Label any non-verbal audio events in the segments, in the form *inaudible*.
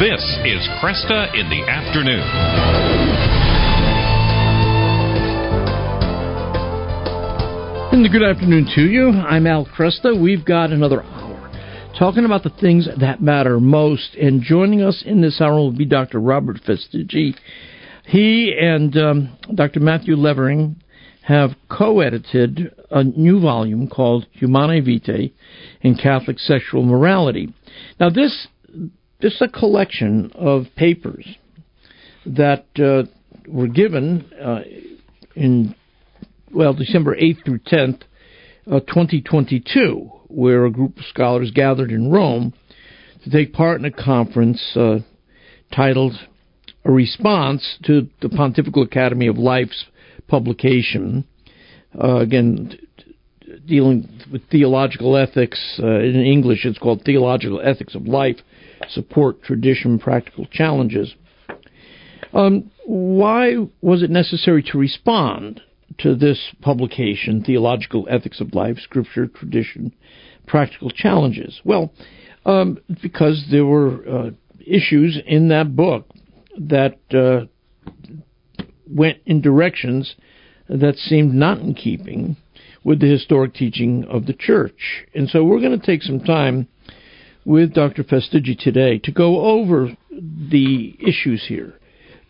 This is Kresta in the Afternoon. And good afternoon to you. I'm Al Kresta. We've got another hour talking about the things that matter most. And joining us in this hour will be Dr. Robert Fastiggi. He and um, Dr. Matthew Levering have co edited a new volume called Humanae Vitae in Catholic Sexual Morality. Now, this this is a collection of papers that uh, were given uh, in, well, December 8th through 10th, uh, 2022, where a group of scholars gathered in Rome to take part in a conference uh, titled A Response to the Pontifical Academy of Life's publication. Uh, again, dealing with theological ethics. Uh, in English, it's called Theological Ethics of Life support tradition, practical challenges. Um, why was it necessary to respond to this publication, Theological Ethics of Life, Scripture, Tradition, Practical Challenges? Well, um, because there were uh, issues in that book that uh, went in directions that seemed not in keeping with the historic teaching of the church. And so we're going to take some time with Dr. Fastiggi today to go over the issues here,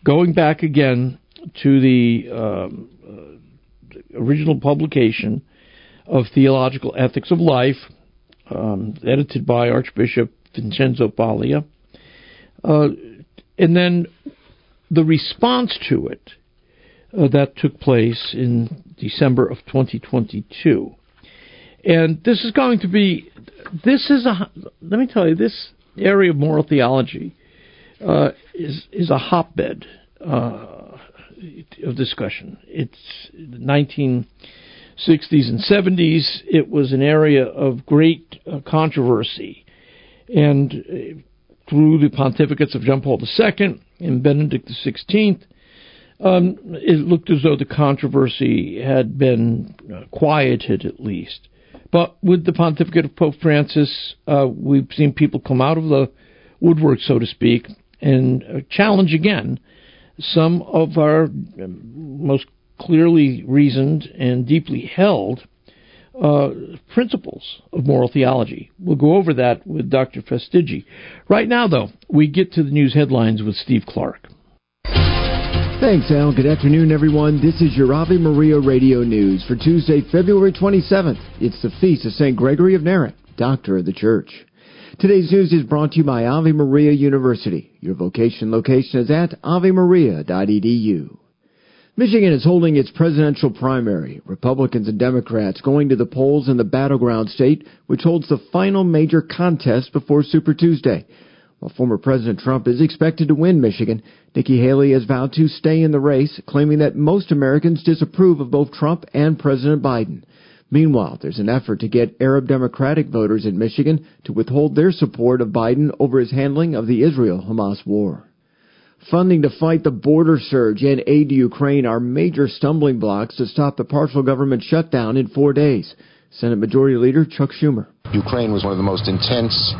going back again to the um, uh, original publication of Theological Ethics of Life, um, edited by Archbishop Vincenzo Paglia, uh, and then the response to it uh, that took place in December of 2022. And this is going to be, this is a, let me tell you, this area of moral theology uh, is is a hotbed uh, of discussion. It's 1960s and 70s. It was an area of great uh, controversy, and uh, through the pontificates of John Paul II and Benedict XVI, um, it looked as though the controversy had been uh, quieted at least. But with the pontificate of Pope Francis, uh, we've seen people come out of the woodwork, so to speak, and uh, challenge again some of our um, most clearly reasoned and deeply held uh, principles of moral theology. We'll go over that with Dr. Fastiggi. Right now, though, we get to the news headlines with Steve Clark. Thanks, Al. Good afternoon, everyone. This is your Ave Maria Radio News for Tuesday, February 27th. It's the feast of St. Gregory of Narek, Doctor of the Church. Today's news is brought to you by Ave Maria University. Your vocation location is at avemaria.edu. Michigan is holding its presidential primary. Republicans and Democrats going to the polls in the battleground state, which holds the final major contest before Super Tuesday. While former President Trump is expected to win Michigan, Nikki Haley has vowed to stay in the race, claiming that most Americans disapprove of both Trump and President Biden. Meanwhile, there's an effort to get Arab Democratic voters in Michigan to withhold their support of Biden over his handling of the Israel Hamas war. Funding to fight the border surge and aid to Ukraine are major stumbling blocks to stop the partial government shutdown in four days. Senate Majority Leader Chuck Schumer. Ukraine was one of the most intense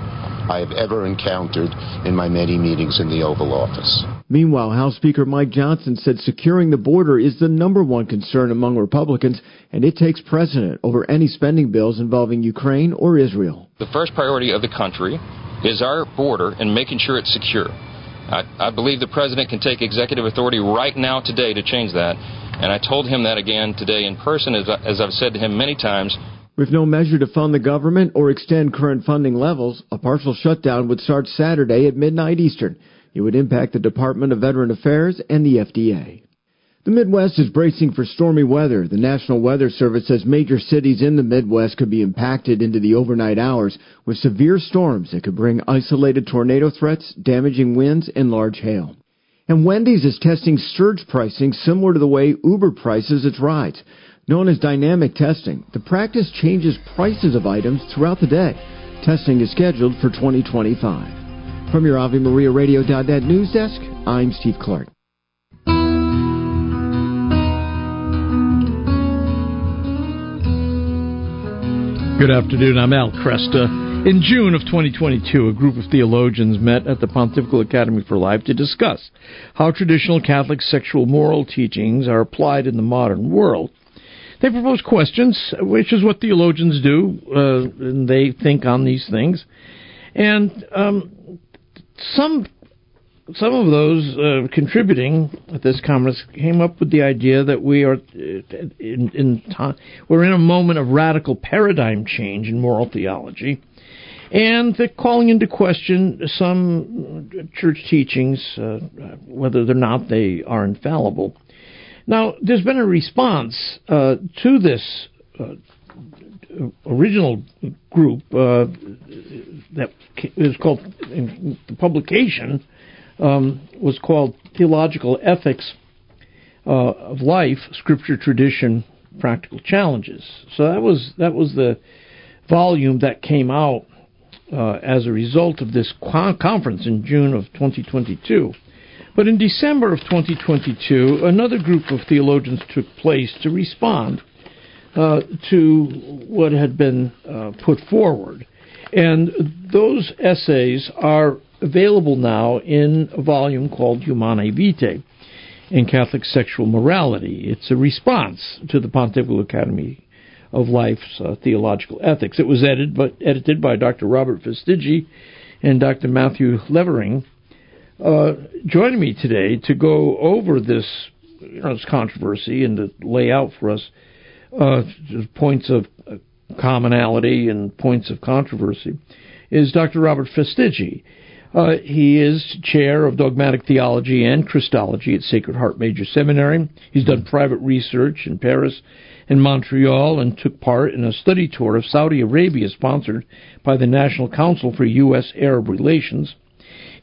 I have ever encountered in my many meetings in the Oval Office. Meanwhile, House Speaker Mike Johnson said securing the border is the number one concern among Republicans, and it takes precedent over any spending bills involving Ukraine or Israel. The first priority of the country is our border and making sure it's secure. I, I believe the president can take executive authority right now, today, to change that. And I told him that again today in person, as, I, as I've said to him many times. With no measure to fund the government or extend current funding levels, a partial shutdown would start Saturday at midnight Eastern. It would impact the Department of Veteran Affairs and the FDA. The Midwest is bracing for stormy weather. The National Weather Service says major cities in the Midwest could be impacted into the overnight hours with severe storms that could bring isolated tornado threats, damaging winds, and large hail. And Wendy's is testing surge pricing similar to the way Uber prices its rides. Known as dynamic testing, the practice changes prices of items throughout the day. Testing is scheduled for 2025. From your AveMariaRadio.net news desk, I'm Steve Clark. Good afternoon. I'm Al Kresta. In June of 2022, a group of theologians met at the Pontifical Academy for Life to discuss how traditional Catholic sexual moral teachings are applied in the modern world. They propose questions, which is what theologians do, uh, and they think on these things. And um, some some of those uh, contributing at this conference came up with the idea that we are uh, in, in time, we're in a moment of radical paradigm change in moral theology, and they're calling into question some church teachings, uh, whether or not they are infallible. Now, there's been a response uh, to this uh, original group uh, that is called the publication um, was called Theological Ethics uh, of Life: Scripture, Tradition, Practical Challenges. So that was that was the volume that came out uh, as a result of this conference in June of 2022. But in December of 2022, another group of theologians took place to respond uh, to what had been uh, put forward. And those essays are available now in a volume called Humanae Vitae in Catholic Sexual Morality. It's a response to the Pontifical Academy of Life's uh, Theological Ethics. It was edited, edited by Dr. Robert Fastiggi and Dr. Matthew Levering. Uh, joining me today to go over this, you know, this controversy and to lay out for us uh, points of uh, commonality and points of controversy is Dr. Robert Fastiggi. Uh, he is chair of dogmatic theology and Christology at Sacred Heart Major Seminary. He's done private research in Paris and Montreal and took part in a study tour of Saudi Arabia sponsored by the National Council for U.S. Arab Relations.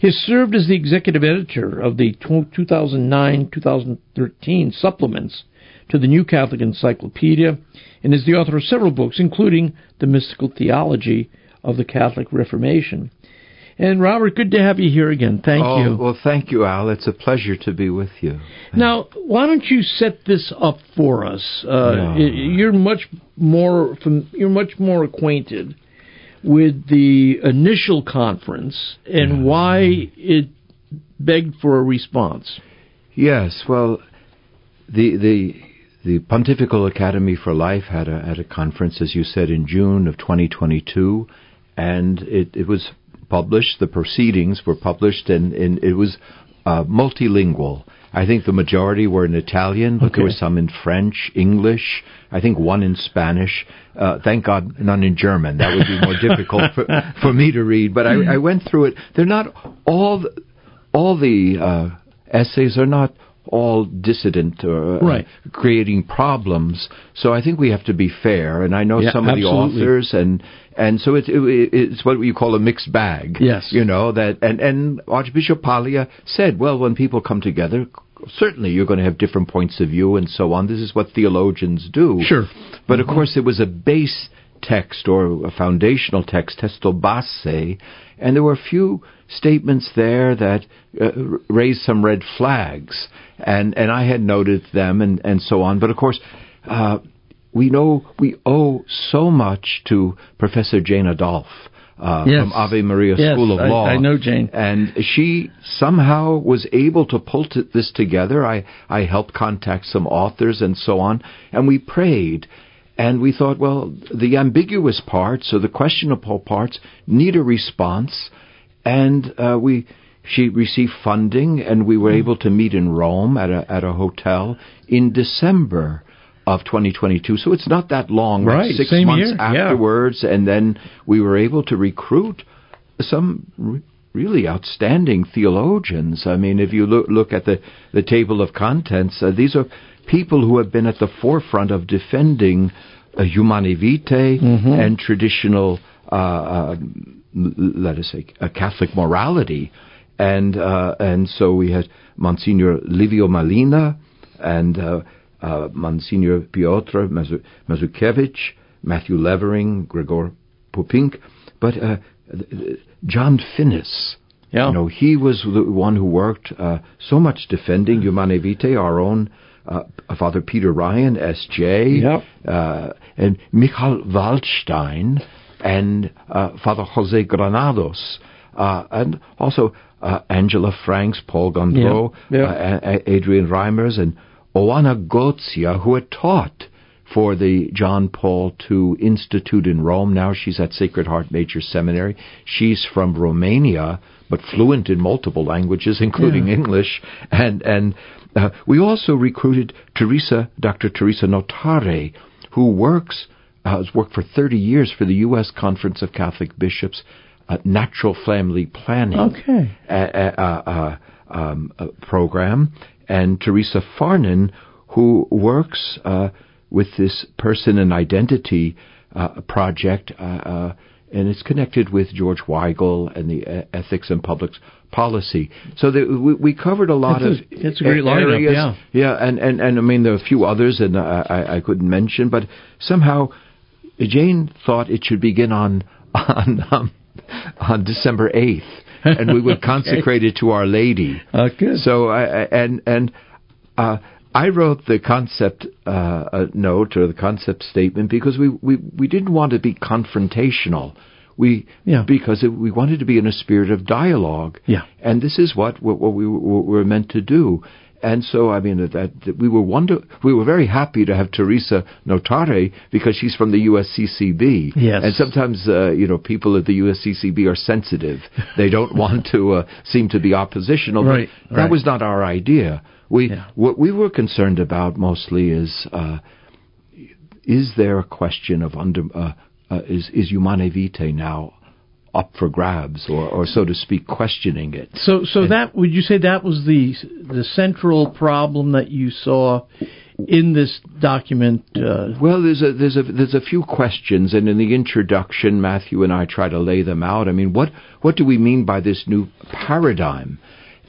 He has served as the executive editor of the 2009 2013 supplements to the New Catholic Encyclopedia and is the author of several books, including The Mystical Theology of the Catholic Reformation. And Robert, good to have you here again. Thank oh, you. Well, thank you, Al. It's a pleasure to be with you. Now, why don't you set this up for us? Uh, You're much more you're much more acquainted with the initial conference and why it begged for a response. Yes. Well, the the the Pontifical Academy for Life had a had a conference, as you said, in June of 2022, and it, it was published. The proceedings were published, and, and it was uh, multilingual. I think the majority were in Italian, but okay. there were some in French, English. I think one in Spanish. Uh, thank God, none in German. That would be more *laughs* difficult for, for me to read. But I, I went through it. They're not all. The, all the uh, essays are not all dissident or uh, right. creating problems. So I think we have to be fair. And I know yeah, some of absolutely. the authors, and and so it, it, it's what you call a mixed bag. Yes, you know that. And and Archbishop Paglia said, well, when people come together. Certainly, you're going to have different points of view and so on. This is what theologians do. Sure. But mm-hmm. of course, it was a base text or a foundational text, testo base, and there were a few statements there that uh, raised some red flags, and and I had noted them and and so on. But of course. Uh, we know we owe so much to Professor Jane Adolphe uh, yes. from Ave Maria yes, School of I, Law. I know Jane. And she somehow was able to pull t- this together. I, I helped contact some authors and so on, and we prayed. And we thought, well, the ambiguous parts or the questionable parts need a response. And uh, we, she received funding, and we were able to meet in Rome at a at a hotel in December of 2022. So it's not that long, right? Like six Same months year. afterwards, yeah. and then we were able to recruit some. Re- really outstanding theologians. I mean, if you look, look at the, the table of contents, uh, these are people who have been at the forefront of defending uh, humanae vitae mm-hmm. and traditional, uh, uh, let us say, a Catholic morality. and uh, and so we had Monsignor Livio Melina and uh, uh, Monsignor Piotr Mazurkiewicz, Matthew Levering, Grégor Puppinck, but uh, John Finnis. Yeah. You know, he was the one who worked uh, so much defending Humanae Vitae, our own uh, Father Peter Ryan, S.J., Yep. uh, and Michael Waldstein, and uh, Father Jose Granados, uh, and also uh, Angela Franks, Paul Gondreau, Yeah, yeah. uh, Adrian Reimers, and Oana Gotia, who had taught for the John Paul II Institute in Rome. Now she's at Sacred Heart Major Seminary. She's from Romania, but fluent in multiple languages, including Yeah. English. And and uh, we also recruited Teresa, Dr. Teresa Notare, who works has worked for 30 years for the U.S. Conference of Catholic Bishops, uh, Natural Family Planning Okay. uh, uh, uh, um, uh, program, and Teresa Farnan, who works uh, with this person and identity uh, project, uh, uh, and it's connected with George Weigel and the uh, ethics and public policy. So the, we, we covered a lot a- of that's a great lineup, areas. yeah. yeah, and, and, and I mean there are a few others, and uh, I, I couldn't mention, but somehow Jane thought it should begin on on um, on December eighth, and we would *laughs* Okay. consecrate it to Our Lady. Uh, good. So I, I- and and uh, I wrote the concept uh, uh, note or the concept statement because we, we, we didn't want to be confrontational. We Yeah. because it, we wanted to be in a spirit of dialogue. Yeah. And this is what what, what we were, what we were meant to do. And so, I mean, that, that we were wonder, we were very happy to have Teresa Notare because she's from the USCCB. Yes. And sometimes, uh, you know, people at the USCCB are sensitive. *laughs* They don't want to uh, seem to be oppositional. but Right, That right. was not our idea. We Yeah. what we were concerned about mostly is uh, is there a question of under uh, uh, is is Humanae Vitae now up for grabs or, or so to speak questioning it? So, so that would you say that was the the central problem that you saw in this document? Uh, Well, there's a there's a there's a few questions, and in the introduction, Matthew and I try to lay them out. I mean, what what do we mean by this new paradigm?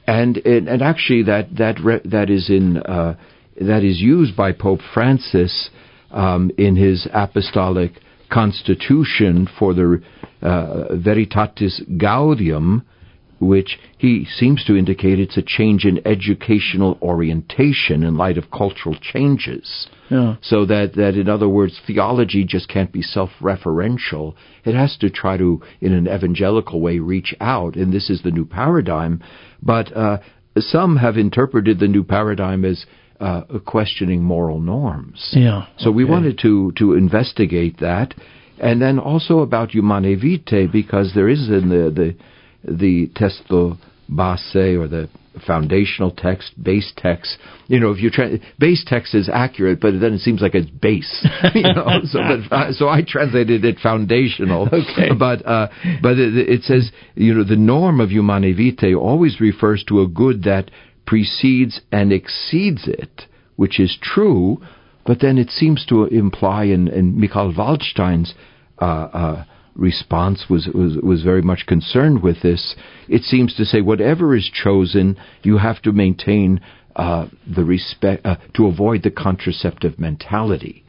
And and, and actually, that that re, that is in uh, that is used by Pope Francis um, in his apostolic constitution for the uh, Veritatis Gaudium, which he seems to indicate it's a change in educational orientation in light of cultural changes. yeah. So that, that in other words, theology just can't be self-referential. It has to try to, in an evangelical way, reach out, and this is the new paradigm. But uh, some have interpreted the new paradigm as uh, questioning moral norms. Yeah. So we wanted to to investigate that, and then also about Humanae Vitae because there is in the the the testo base or the foundational text, base text. You know, if you try base text is accurate, but then it seems like it's base. *laughs* You know, *laughs* so but, uh, so I translated it foundational. Okay. *laughs* But uh, but it, it says you know the norm of Humanae Vitae always refers to a good that precedes and exceeds it, which is true. But then it seems to imply, in, and Michael Waldstein's response was, was was very much concerned with this. It seems to say whatever is chosen, you have to maintain uh, the respect uh, to avoid the contraceptive mentality.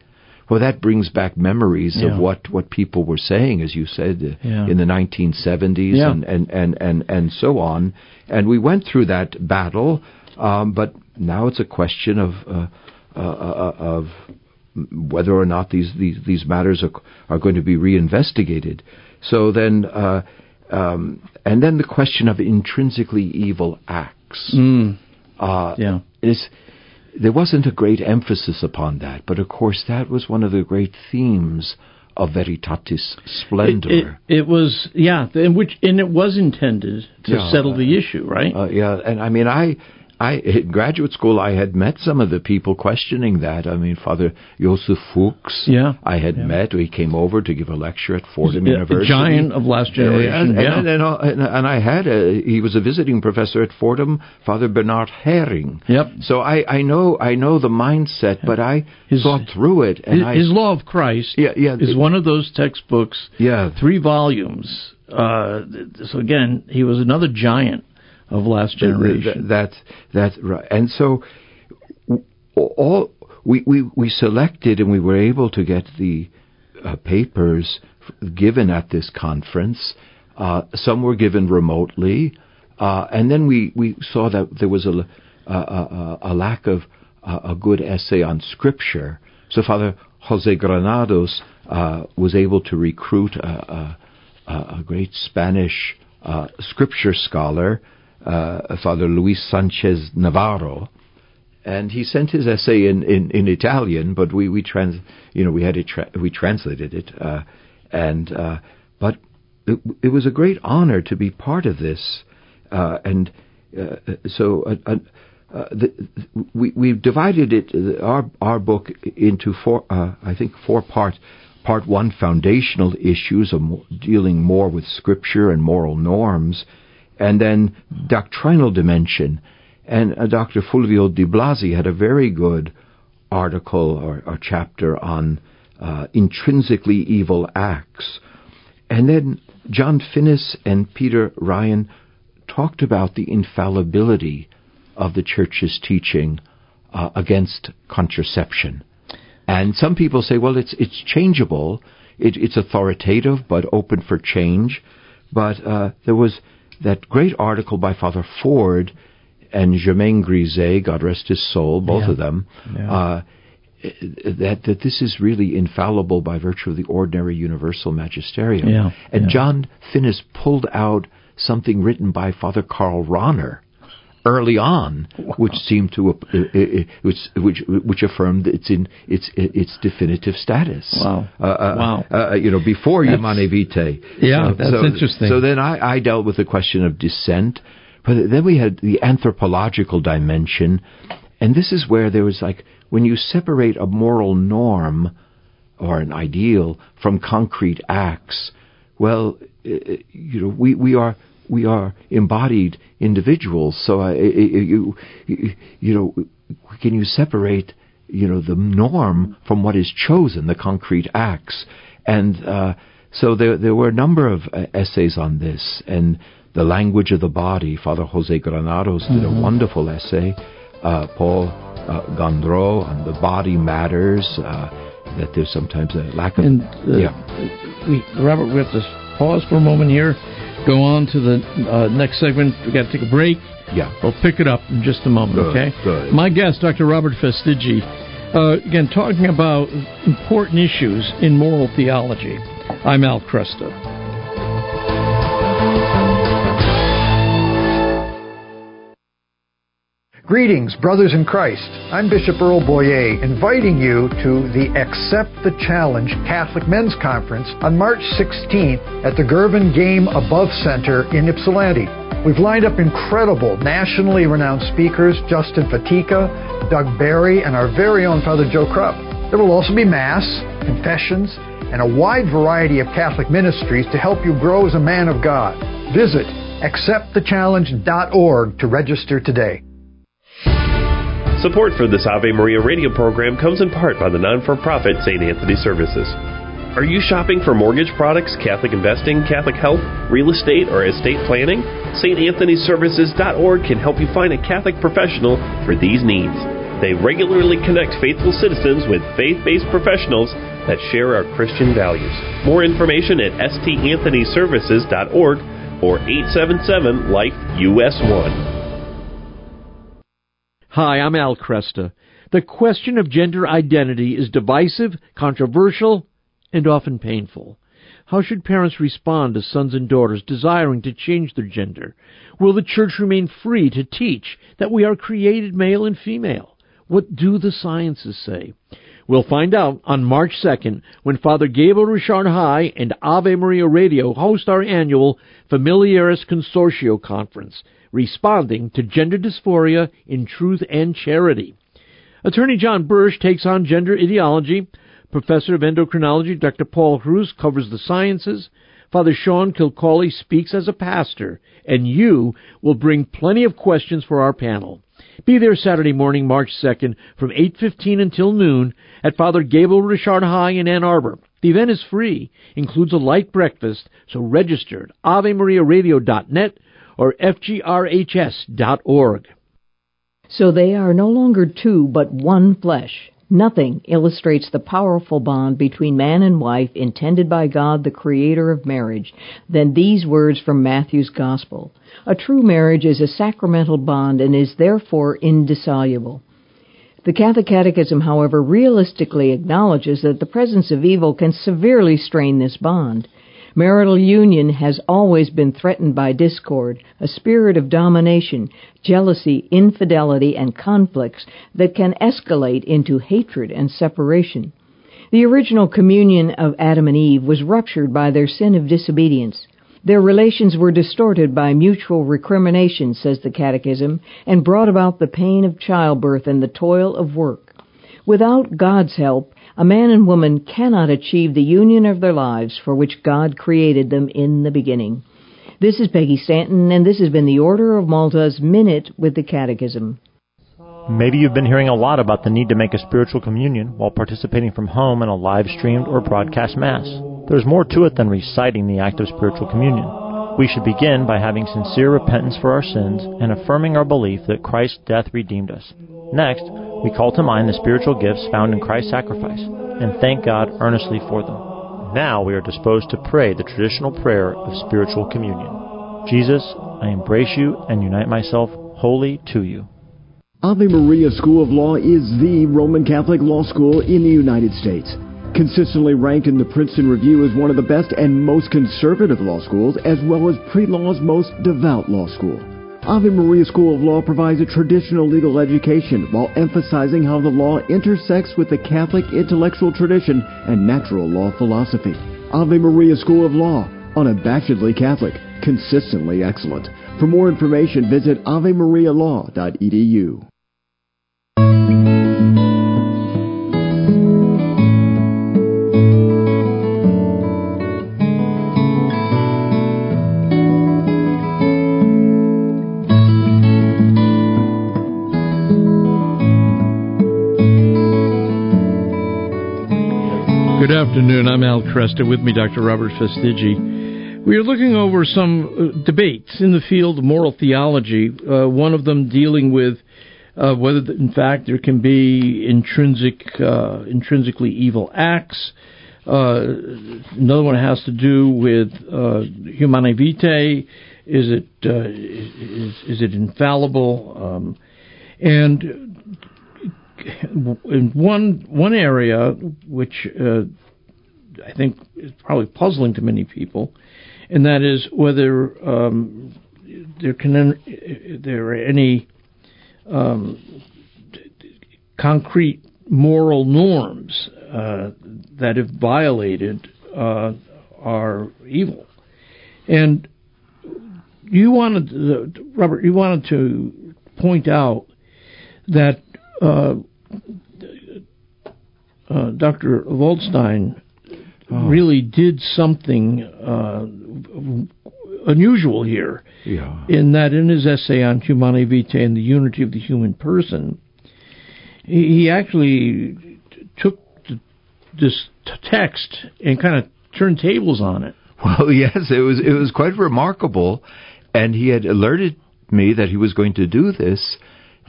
Well, that brings back memories Yeah. of what, what people were saying, as you said, uh, Yeah. in the 1970s Yeah. and, and, and, and, and so on. And we went through that battle, um, but now it's a question of, uh, uh, uh, of whether or not these, these, these matters are, are going to be reinvestigated. So then, uh, um, and then the question of intrinsically evil acts. Mm, Uh, yeah. is there wasn't a great emphasis upon that, but of course that was one of the great themes of Veritatis Splendor. It, it, it was yeah, and which and it was intended to Yeah, settle the issue, right? Uh, yeah, and I mean, I, I in graduate school, I had met some of the people questioning that. I mean, Father Josef Fuchs, Yeah, I had yeah. met. He came over to give a lecture at Fordham University. giant of last generation. And, yeah. and, and, and, and I had a, he was a visiting professor at Fordham, Father Bernard Häring. Yep. So I, I know I know the mindset, but I His- thought through it, and his, I his Law of Christ yeah yeah is one of those textbooks, yeah three volumes. Uh, so again, he was another giant of last generation. That's that's right. And so all we, we we selected and we were able to get the uh, papers given at this conference. Uh, some were given remotely, uh, and then we, we saw that there was a, a, a, a lack of a good essay on scripture. So Father Jose Granados uh, was able to recruit a, a great Spanish uh, scripture scholar, uh, Father Luis Sanchez Navarro, and he sent his essay in, in, in Italian, but we we trans you know we had it tra- we translated it, uh, and uh, but it, it, was a great honor to be part of this, uh, and uh, so uh, uh, the, we we've divided it our our book into four I think four parts. Part one, foundational issues of dealing more with scripture and moral norms, and then doctrinal dimension and uh, Dr. Fulvio Di Blasi had a very good article or, or chapter on uh, intrinsically evil acts. And then John Finnis and Peter Ryan talked about the infallibility of the church's teaching uh, against contraception. And some people say, well, it's it's changeable, it, it's authoritative but open for change. But uh, there was that great article by Father Ford and Germain Grisez, God rest his soul, both yeah. of them, yeah. uh, that that this is really infallible by virtue of the ordinary universal magisterium. Yeah. And. John Finnis pulled out something written by Father Karl Rahner early on, wow. which seemed to uh, uh, which which which affirmed its in its its definitive status. Wow! Uh, uh, wow! Uh, you know, before that's, Humanae Vitae. Yeah, so, that's so, interesting. So then I, I dealt with the question of dissent. But then we had the anthropological dimension, and this is where there was like when you separate a moral norm or an ideal from concrete acts. Well, you know, we, we are we are embodied individuals. So uh, you you know, can you separate you know the norm from what is chosen, the concrete acts, and uh, so there there were a number of uh, essays on this and the Language of the Body. Father Jose Granados did mm-hmm. a wonderful essay. Uh, Paul uh, Gondreau on the body matters. Uh, that there's sometimes a lack of. And, yeah. We, Robert, we have to pause for a moment here. Go on to the uh, next segment. We got to take a break. Yeah. We'll pick it up in just a moment. Good, okay. Good. My guest, Dr. Robert Fastiggi, uh, again talking about important issues in moral theology. I'm Al Kresta. Greetings, brothers in Christ. I'm Bishop Earl Boyea, inviting you to the Accept the Challenge Catholic Men's Conference on March 16th at the Gervin GameAbove Center in Ypsilanti. We've lined up incredible, nationally renowned speakers Justin Fatica, Doug Barry, and our very own Father Joe Krupp. There will also be Mass, confessions, and a wide variety of Catholic ministries to help you grow as a man of God. Visit acceptthechallenge.org to register today. Support for this Ave Maria radio program comes in part by the non for profit St. Anthony Services. Are you shopping for mortgage products, Catholic investing, Catholic health, real estate, or estate planning? StAnthonyServices.org can help you find a Catholic professional for these needs. They regularly connect faithful citizens with faith based professionals that share our Christian values. More information at StAnthonyServices.org or 877 Life US 1. Hi, I'm Al Kresta. The question of gender identity is divisive, controversial, and often painful. How should parents respond to sons and daughters desiring to change their gender? Will the church remain free to teach that we are created male and female? What do the sciences say? We'll find out on March 2nd when Father Gabriel Richard High and Ave Maria Radio host our annual Familiaris Consortio Conference responding to gender dysphoria in truth and charity. Attorney John Bursch takes on gender ideology. Professor of endocrinology Dr. Paul Hruz covers the sciences. Father Sean Kilcawley speaks as a pastor, and you will bring plenty of questions for our panel. Be there Saturday morning, March 2nd, from 8.15 until noon at Father Gabriel Richard High in Ann Arbor. The event is free, includes a light breakfast, so register at AveMariaRadio.net or fgrhs.org. So they are no longer two, but one flesh. Nothing illustrates the powerful bond between man and wife intended by God, the creator of marriage, than these words from Matthew's Gospel. A true marriage is a sacramental bond and is therefore indissoluble. The Catholic Catechism, however, realistically acknowledges that the presence of evil can severely strain this bond. Marital union has always been threatened by discord, a spirit of domination, jealousy, infidelity, and conflicts that can escalate into hatred and separation. The original communion of Adam and Eve was ruptured by their sin of disobedience. Their relations were distorted by mutual recrimination, says the Catechism, and brought about the pain of childbirth and the toil of work. Without God's help, a man and woman cannot achieve the union of their lives for which God created them in the beginning. This is Peggy Stanton, and this has been the Order of Malta's Minute with the Catechism. Maybe you've been hearing a lot about the need to make a spiritual communion while participating from home in a live streamed or broadcast Mass. There's more to it than reciting the act of spiritual communion. We should begin by having sincere repentance for our sins and affirming our belief that Christ's death redeemed us. Next, we call to mind the spiritual gifts found in Christ's sacrifice and thank God earnestly for them. Now we are disposed to pray the traditional prayer of spiritual communion. Jesus, I embrace you and unite myself wholly to you. Ave Maria School of Law is the Roman Catholic law school in the United States. Consistently ranked in the Princeton Review as one of the best and most conservative law schools, as well as pre law's most devout law school. Ave Maria School of Law provides a traditional legal education while emphasizing how the law intersects with the Catholic intellectual tradition and natural law philosophy. Ave Maria School of Law, unabashedly Catholic, consistently excellent. For more information, visit avemarialaw.edu. afternoon. I'm Al Kresta. With me, Dr. Robert Fastiggi. We are looking over some uh, debates in the field of moral theology. Uh, one of them dealing with uh, whether, in fact, there can be intrinsic, uh, intrinsically evil acts. Uh, another one has to do with uh, humanae vitae. Is it is, is it infallible? Um, and in one one area which uh, I think is probably puzzling to many people, and that is whether um, there can there are any um, concrete moral norms uh, that, if violated, uh, are evil. And you wanted, uh, Robert, you wanted to point out that uh, uh, Dr. Waldstein oh. really did something uh, unusual here. Yeah. In that, in his essay on Humanae Vitae and the unity of the human person, he, he actually took this text and kind of turned tables on it. Well, *laughs* yes, it was it was quite remarkable, and he had alerted me that he was going to do this,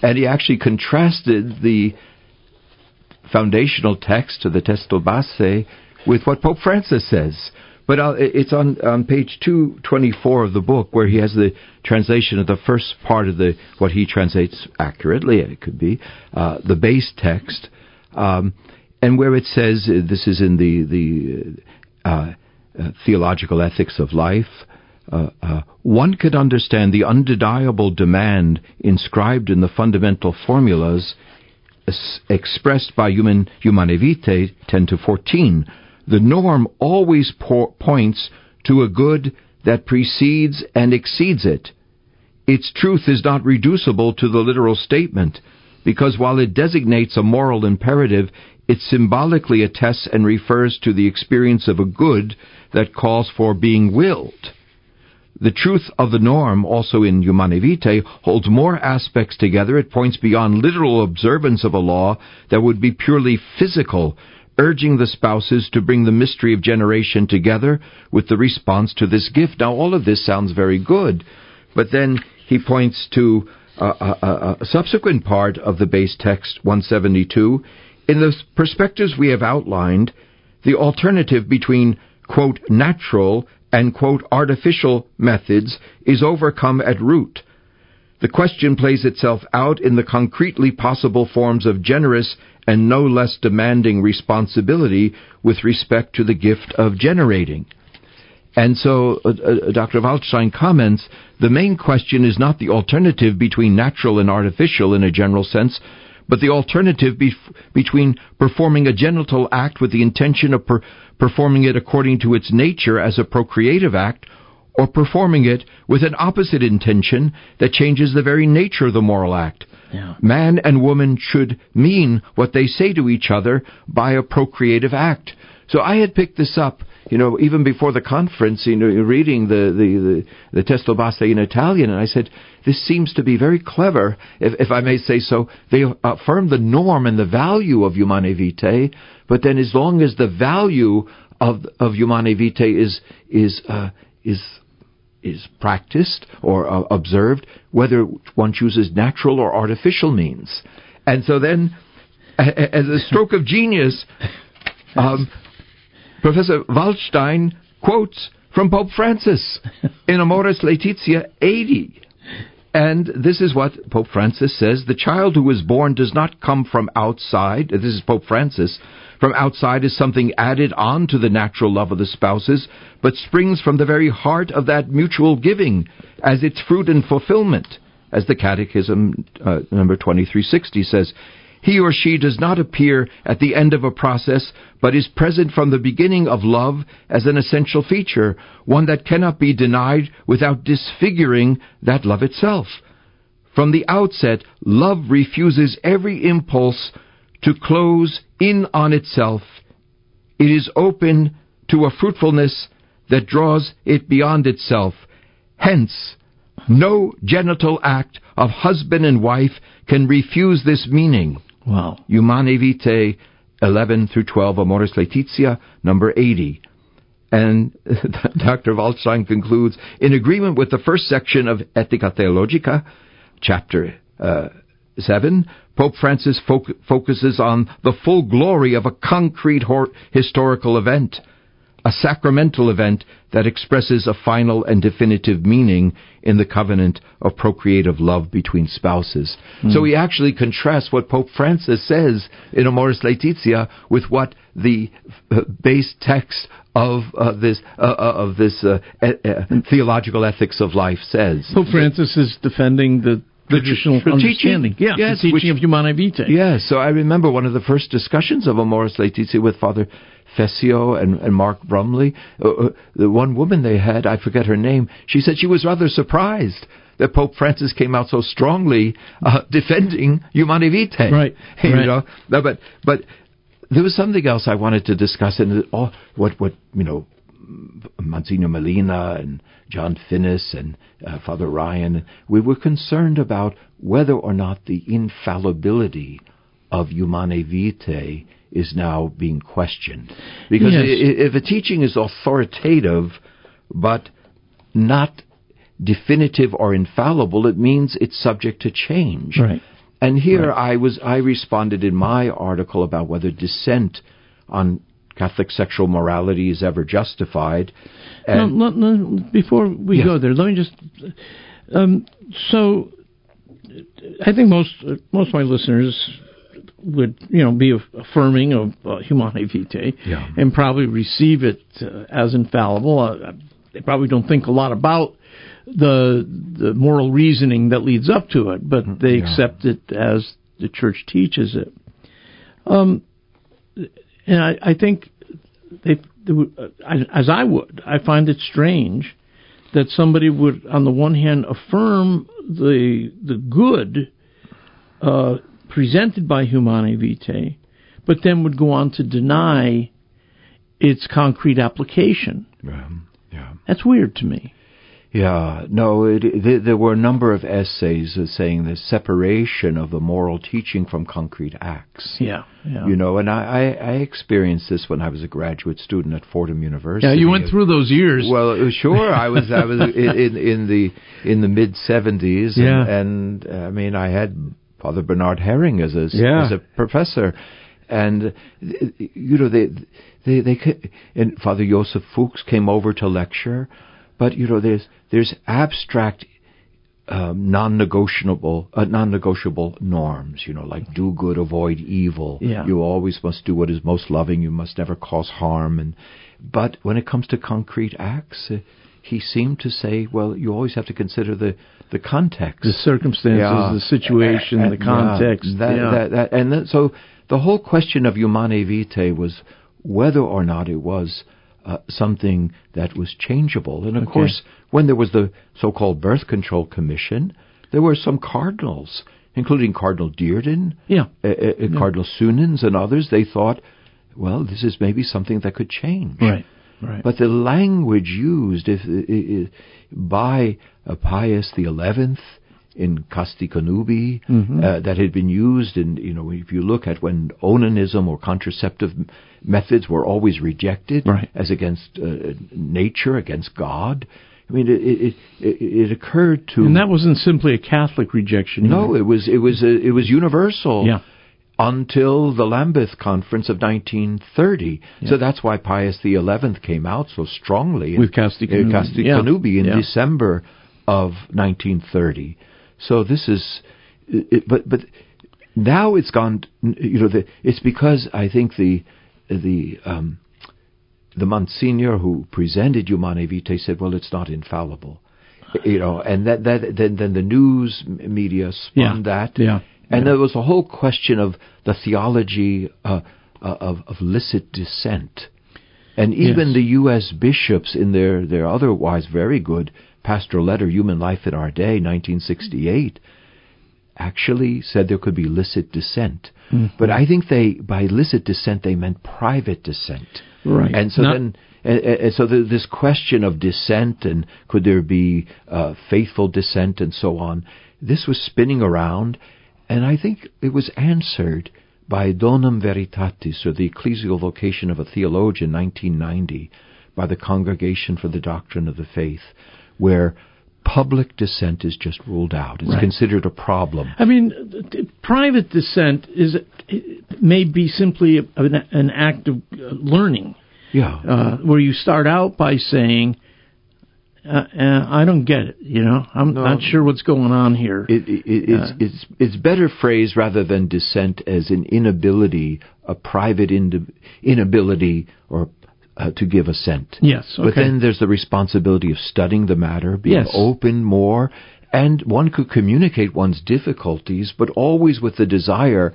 and he actually contrasted the foundational text to the Testo Base with what Pope Francis says. But uh, it's on, on page 224 of the book where he has the translation of the first part of the what he translates accurately, it could be, uh, the base text, um, and where it says, this is in the, the uh, uh, theological ethics of life, uh, uh, one could understand the undeniable demand inscribed in the fundamental formulas expressed by human Humanae Vitae 10 to 14. The norm always po- points to a good that precedes and exceeds it. Its truth is not reducible to the literal statement, because while it designates a moral imperative, it symbolically attests and refers to the experience of a good that calls for being willed. The truth of the norm, also in Humanae Vitae, holds more aspects together. It points beyond literal observance of a law that would be purely physical, urging the spouses to bring the mystery of generation together with the response to this gift. Now, all of this sounds very good, but then he points to a, a, a subsequent part of the base text 172. In the perspectives we have outlined, the alternative between, quote, natural and, quote, artificial methods is overcome at root. The question plays itself out in the concretely possible forms of generous and no less demanding responsibility with respect to the gift of generating. And so uh, uh, Dr. Waldstein comments the main question is not the alternative between natural and artificial in a general sense, but the alternative between performing a genital act with the intention of per- performing it according to its nature as a procreative act, or performing it with an opposite intention that changes the very nature of the moral act. Yeah. Man and woman should mean what they say to each other by a procreative act. So I had picked this up you know, even before the conference, you know, reading the, the, the, the Testo Base in Italian, and I said, this seems to be very clever, if, if I may say so. They affirm the norm and the value of Humanae Vitae, but then as long as the value of, of Humanae Vitae is, is, uh, is, is practiced or uh, observed, whether one chooses natural or artificial means. And so then, as a stroke of genius, *laughs* um, Professor Waldstein quotes from Pope Francis in Amoris Laetitia 80. And this is what Pope Francis says The child who is born does not come from outside. This is Pope Francis. From outside is something added on to the natural love of the spouses, but springs from the very heart of that mutual giving as its fruit and fulfillment. As the Catechism uh, number 2360 says, he or she does not appear at the end of a process, but is present from the beginning of love as an essential feature, one that cannot be denied without disfiguring that love itself. From the outset, love refuses every impulse to close in on itself. It is open to a fruitfulness that draws it beyond itself. Hence, no genital act of husband and wife can refuse this meaning. Wow. Humanae Vitae 11 through 12, Amoris Laetitia, number 80. And *laughs* Dr. Waldstein concludes in agreement with the first section of Ethica Theologica, chapter uh, 7, Pope Francis fo- focuses on the full glory of a concrete hor- historical event a sacramental event that expresses a final and definitive meaning in the covenant of procreative love between spouses. Mm. So he actually contrasts what Pope Francis says in Amoris Laetitia with what the uh, base text of uh, this uh, uh of this uh, theological ethics of life says. Pope Francis is defending the traditional the understanding. Teaching, yeah, yes, the teaching which, of Humanae Vitae. Yeah, so I remember one of the first discussions of Amoris Laetitia with Father Fessio and, and Mark Brumley. Uh, uh, the one woman they had, I forget her name, she said she was rather surprised that Pope Francis came out so strongly uh, defending Humanae Vitae. Right. *laughs* you right. know, no, but but there was something else I wanted to discuss, and oh, what what you know, Monsignor Melina and John Finnis and uh, Father Ryan, we were concerned about whether or not the infallibility of Humanae Vitae is now being questioned. Because yes. if a teaching is authoritative but not definitive or infallible, it means it's subject to change. Right. And here right. I was I responded in my article about whether dissent on Catholic sexual morality is ever justified. No, no, no, before we yeah. go there, let me just. Um, so, I think most most of my listeners would you know be affirming of uh, Humanae Vitae yeah. and probably receive it uh, as infallible. Uh, they probably don't think a lot about the the moral reasoning that leads up to it, but mm, they yeah. accept it as the Church teaches it. Um, and I, I think they, they would, uh, as I would, I find it strange that somebody would, on the one hand, affirm the the good uh, presented by Humanae Vitae, but then would go on to deny its concrete application. Yeah, yeah. That's weird to me. Yeah, no, it, it, there were a number of essays saying the separation of the moral teaching from concrete acts. Yeah, yeah. You know, and I, I, I experienced this when I was a graduate student at Fordham University. Yeah, you went through those years. Well, uh, sure, I was I was in, in, the in the mid seventies, Yeah. and, and I mean, I had Father Bernard Häring as a Yeah. as a professor, and uh, you know they they they ca- and Father Joseph Fuchs came over to lecture, but you know there's there's abstract um, non-negotiable uh, non-negotiable norms you know like do good avoid evil Yeah. you always must do what is most loving you must never cause harm and but when it comes to concrete acts uh, he seemed to say well you always have to consider the the context the circumstances, Yeah. the situation, Uh, the yeah, context. that, yeah. that, that, and that, so the whole question of Humanae Vitae was whether or not it was uh, something that was changeable. And of Okay. course, when there was the so-called Birth Control Commission, there were some cardinals, including Cardinal Dearden, yeah. uh, uh, Cardinal Suenens, and others. They thought, well, this is maybe something that could change. Right. Right. But the language used if, i- i- by uh, Pius the Eleventh in Casti Connubii Mhm. uh, that had been used in you know if you look at when onanism or contraceptive methods were always rejected Right. as against uh, nature against God. I mean, it it, it, it occurred to and that wasn't simply a Catholic rejection. no, either. it was it was it was universal. Yeah. Until the Lambeth Conference of 1930, so that's why Pius XI came out so strongly With Casti. Casti Yeah. In Yeah. December of 1930. So this is, it, but but now it's gone. You know, the, it's because I think the the um, the Monsignor who presented Humanae Vitae said, "Well, it's not infallible." You know, and that that then then the news media spun Yeah. that, Yeah. and Yeah. there was a whole question of the theology uh, uh, of of licit dissent, and even Yes. the U.S. bishops in their their otherwise very good pastoral letter, "Human Life in Our Day," 1968, actually said there could be licit dissent. Mm-hmm. But I think they by licit dissent they meant private dissent. Right. And so Not- then, and, and so the, this question of dissent and could there be uh, faithful dissent and so on, this was spinning around, and I think it was answered by Donum Veritatis, or the ecclesial vocation of a theologian, 1990, by the Congregation for the Doctrine of the Faith, where public dissent is just ruled out. It's Right. considered a problem. I mean, private dissent is may be simply a- an, an act of uh, learning, Yeah. uh, where you start out by saying, uh, uh, "I don't get it," you know, I'm No. not sure what's going on here. It, it, it's, Uh, it's, it's better phrased rather than dissent as an inability, a private indi- inability or uh, to give assent. yes, okay. But then there's the responsibility of studying the matter, being Yes. open more, and one could communicate one's difficulties, but always with the desire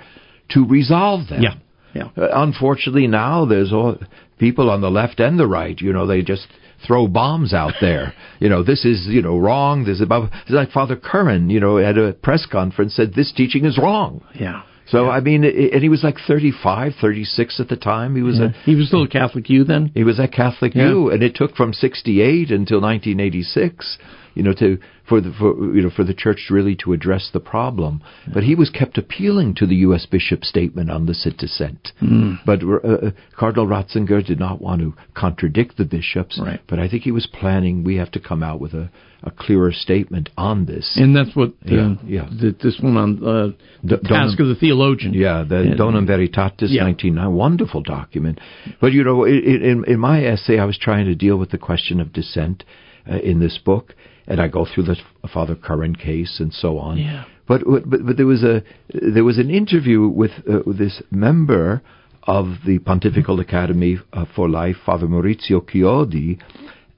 to resolve them. yeah, yeah. Uh, unfortunately, now there's all people on the left and the right. You know, they just throw bombs out there. *laughs* you know, this is you know wrong. This is about it's like Father Curran. You know, at a press conference said this teaching is wrong. Yeah. So I mean, i and he was like 35, 36 at the time. He was Yeah. a He was still a Catholic you then? he was at Catholic Yeah. U, and it took from '68 until 1986, you know, to for the for you know for the church really to address the problem. But he was kept appealing to the U.S. bishop's statement on licit dissent. Mm. But uh, Cardinal Ratzinger did not want to contradict the bishops. Right. But I think he was planning we have to come out with a, a clearer statement on this. And that's what uh, Yeah, yeah. th- this one on uh, the D- task Donum- of the theologian. Yeah, the Yeah. Donum Veritatis, Yeah. 1999, wonderful document. But you know, in in my essay, I was trying to deal with the question of dissent uh, in this book, and I go through the Father Curran case and so on. Yeah. But but but there was a there was an interview with, uh, with this member of the Pontifical Academy uh, for Life, Father Maurizio Chiodi,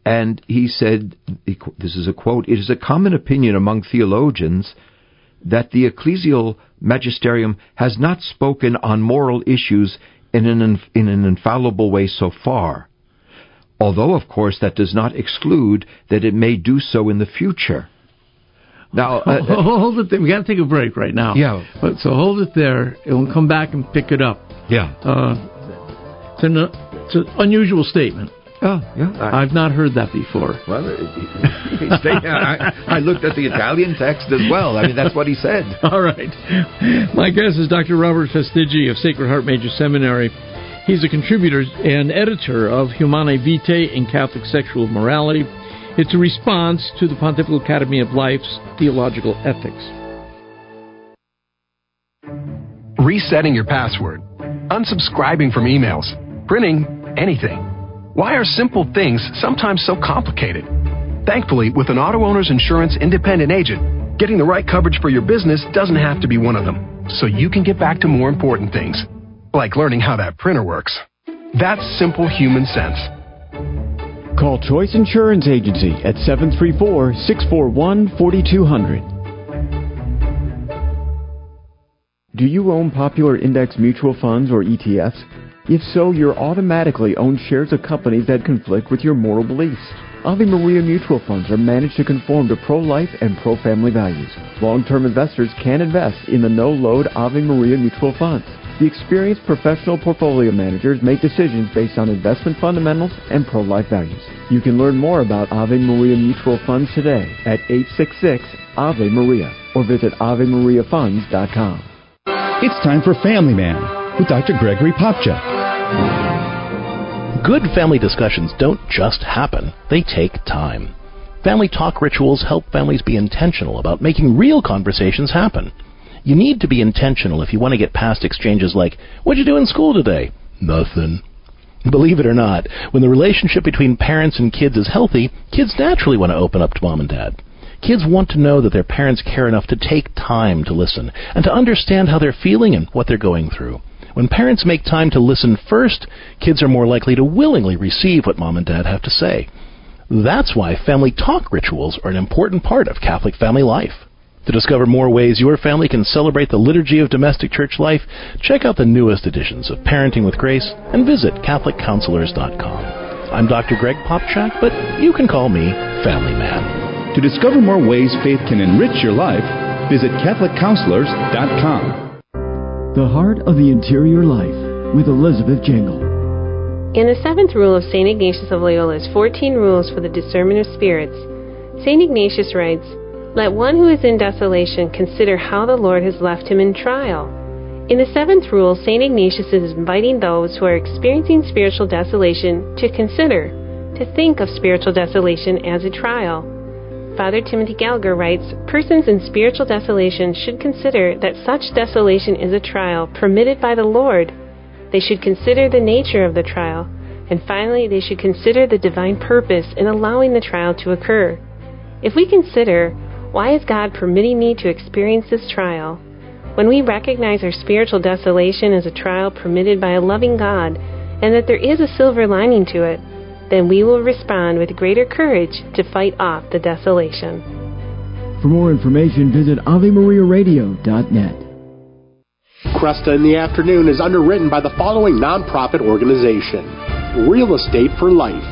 and he said, this is a quote, it is a common opinion among theologians that the ecclesial magisterium has not spoken on moral issues in an, inf- in an infallible way so far. Although, of course, that does not exclude that it may do so in the future. Now, uh, uh, *laughs* hold it there. We got to take a break right now. Yeah. But so hold it there, and we'll come back and pick it up. yeah, Uh, it's an it's an unusual statement. Oh, yeah. I, have not heard that before. Well, I, I, looked at the Italian text as well. I mean, that's what he said. *laughs* All right. My guest is Dr. Robert Fastiggi of Sacred Heart Major Seminary. He's a contributor and editor of Humanae Vitae in Catholic Sexual Morality. It's a response to the Pontifical Academy of Life's theological ethics. Resetting your password, unsubscribing from emails, printing anything. Why are simple things sometimes so complicated? Thankfully, with an auto owner's insurance independent agent, getting the right coverage for your business doesn't have to be one of them, so you can get back to more important things, like learning how that printer works. That's simple human sense. Call Choice Insurance Agency at 734 641 4200. Do you own popular index mutual funds or ETFs? If so, you're automatically own shares of companies that conflict with your moral beliefs. Ave Maria mutual funds are managed to conform to pro-life and pro-family values. Long-term investors can invest in the no-load Ave Maria mutual funds. The experienced professional portfolio managers make decisions based on investment fundamentals and pro-life values. You can learn more about Ave Maria Mutual Funds today at 866 Ave Maria or visit AveMariaFunds.com. It's time for Family Man with Dr. Gregory Popcak. Good family discussions don't just happen, they take time. Family talk rituals help families be intentional about making real conversations happen. You need to be intentional if you want to get past exchanges like, What'd you do in school today? Nothing. Believe it or not, when the relationship between parents and kids is healthy, kids naturally want to open up to mom and dad. Kids want to know that their parents care enough to take time to listen and to understand how they're feeling and what they're going through. When parents make time to listen first, kids are more likely to willingly receive what mom and dad have to say. That's why family talk rituals are an important part of Catholic family life. To discover more ways your family can celebrate the liturgy of domestic church life, check out the newest editions of Parenting with Grace and visit CatholicCounselors.com. I'm Dr. Greg Popcak, but you can call me Family Man. To discover more ways faith can enrich your life, visit CatholicCounselors.com. The Heart of the Interior Life with Elizabeth Jangle. In the seventh rule of St. Ignatius of Loyola's 14 Rules for the Discernment of Spirits, St. Ignatius writes, let one who is in desolation consider how the Lord has left him in trial. In the seventh rule, St. Ignatius is inviting those who are experiencing spiritual desolation to consider, to think of spiritual desolation as a trial. Father Timothy Gallagher writes Persons in spiritual desolation should consider that such desolation is a trial permitted by the Lord. They should consider the nature of the trial. And finally, they should consider the divine purpose in allowing the trial to occur. If we consider why is God permitting me to experience this trial? When we recognize our spiritual desolation as a trial permitted by a loving God, and that there is a silver lining to it, then we will respond with greater courage to fight off the desolation. For more information, visit AveMariaRadio.net. Kresta in the Afternoon is underwritten by the following nonprofit organization Real Estate for Life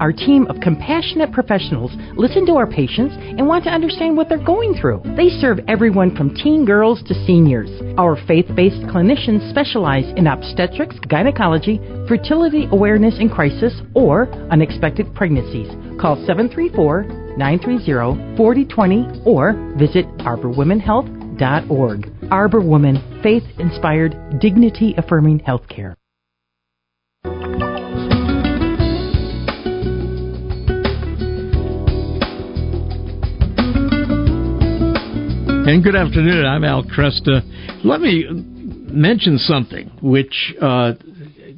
our team of compassionate professionals listen to our patients and want to understand what they're going through. They serve everyone from teen girls to seniors. Our faith based clinicians specialize in obstetrics, gynecology, fertility awareness in crisis, or unexpected pregnancies. Call 734 930 4020 or visit arborwomenhealth.org. Arbor Woman, faith inspired, dignity affirming healthcare. And good afternoon. I'm Al Kresta. Let me mention something which uh,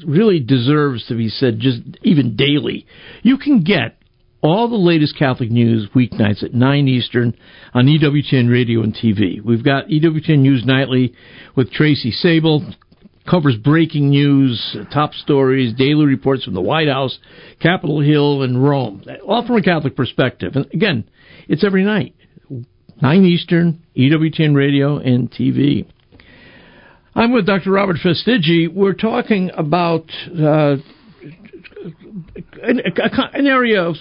really deserves to be said just even daily. You can get all the latest Catholic news weeknights at 9 Eastern on EWTN Radio and TV. We've got EWTN News Nightly with Tracy Sabol, covers breaking news, top stories, daily reports from the White House, Capitol Hill, and Rome, all from a Catholic perspective. And again, it's every night, 9 Eastern, EWTN Radio and TV. I'm with Dr. Robert Fastiggi. We're talking about uh, an, an, area of